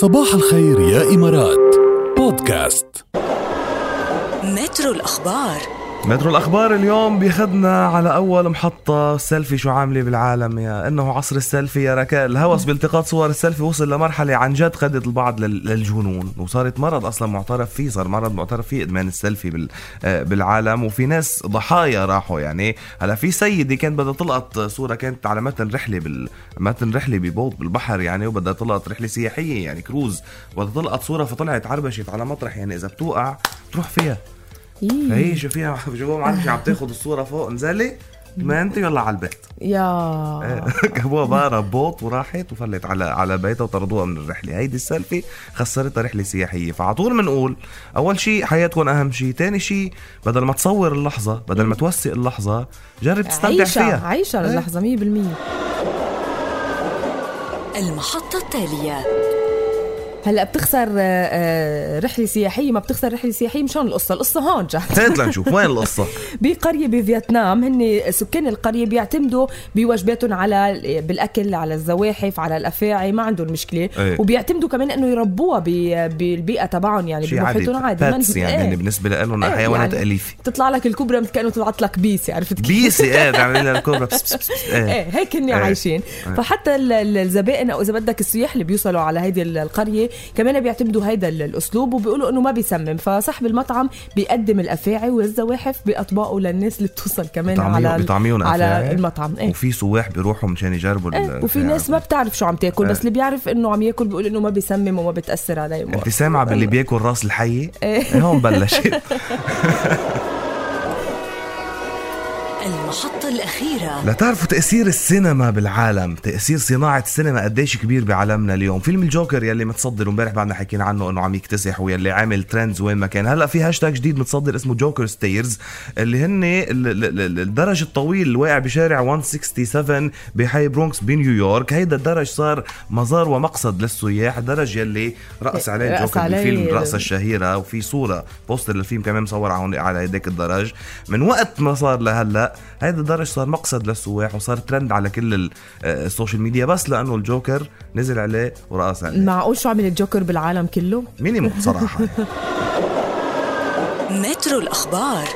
صباح الخير يا إمارات. بودكاست. مترو الأخبار. مترو الأخبار اليوم بياخذنا على أول محطة سيلفي شو عاملة بالعالم يا. إنه عصر السيلفي يا ركال. الهوس بالتقاط صور السيلفي وصل لمرحلة عن جد خدت البعض لل- للجنون. وصارت مرض أصلا معترف فيه. صار مرض معترف فيه إدمان السيلفي آه، بالعالم. وفي ناس ضحايا راحوا يعني. هلا في سيدة كانت بدها تلقط صورة كانت على متن رحلة بال متن رحلة ببوط بالبحر يعني. وبدها تلقط رحلة سياحية يعني. كروز. بدها تلقط صورة فطلعت عربشت على مطرح يعني. إذا بتوقع تروح فيها. فهي شو فيها جوا ما عم تاخذ الصورة فوق انزلي ما انت يلا على البيت. يا. جابوها بقى ربوط وراحت وفلت على على بيتها وطردوها من الرحلة. هيدي السيلفي خسرتها رحلة سياحية. فعلى طول بنقول أول شيء حياتكم أهم شيء ثاني شيء بدل ما تصور اللحظة بدل ما توثق اللحظة جرب تستمتع عيشة فيها. عيشة إيه. اللحظة 100% المحطة التالية. هلا بتخسر آه، آه، رحلة سياحية ما بتخسر رحلة سياحية مشان القصة القصة هون جات هات لنشوف وين القصة؟ بقرية بفيتنام هن سكان القرية بيعتمدوا بوجباتهم على بالأكل على الزواحف على الأفاعي ما عندهم مشكلة. إيه. وبيعتمدوا كمان إنه يربوها ب- بالبيئة تبعهم يعني بمحيطهم عادي باتس يعني. هن بالنسبة لهم إيه، حيوانات يعني أليفة. تطلع لك الكبرى مثل كأنه طلعت لك بيسي عرفت كيف؟ بيسي إيه تعمل لها الكوبرا. بس بس بس إيه. إيه هيك هن إيه. عايشين. فحتى ال- ال- الزبائن أو إذا بدك السياح اللي بيوصلوا على هيدي ال- القرية كمان بيعتمدوا هيدا ال- الأسلوب وبيقولوا إنه ما بيسمم فصاحب المطعم بيقدم الأفاعي والزواحف بأطباقه للناس اللي بتوصل كمان على بيطعميهم على. المطعم. إيه. وفي سواح بيروحوا مشان يجربوا إيه، ال- وفي. ناس ما بتعرف شو عم تاكل بس إيه. اللي بيعرف إنه عم ياكل بيقول إنه ما بيسمم وما بتأثر عليه أنت سامعة باللي بياكل راس الحيه إيه، هون بلشت. المحطة الأخيرة. لتعرفوا تأثير السينما بالعالم تأثير صناعة السينما قديش كبير بعالمنا اليوم. فيلم الجوكر يلي متصدر وامبارح بعدنا حكينا عنه إنه عم يكتسح ويلي عامل trends وين ما كان. هلأ في هاشتاج جديد متصدر اسمه Joker Stairs اللي هن ال- ال- ال- الدرج الطويل اللي واقع بشارع 167 بحي برونكس بنيويورك. هيدا الدرج صار مزار ومقصد للسياح الدرج يلي رقص عليه الجوكر عليه بالفيلم الرقصة الشهيرة وفي صورة poster للفيلم كمان مصور على على هيداك الدرج من وقت ما صار لهلأ هيدا الدرج صار مقصد للسواح وصار ترند على كل ال- آه، ال social media بس لأنه الجوكر نزل عليه ورقص عليه معقول شو عمل الجوكر بالعالم كله؟ minimum صراحة مترو الأخبار.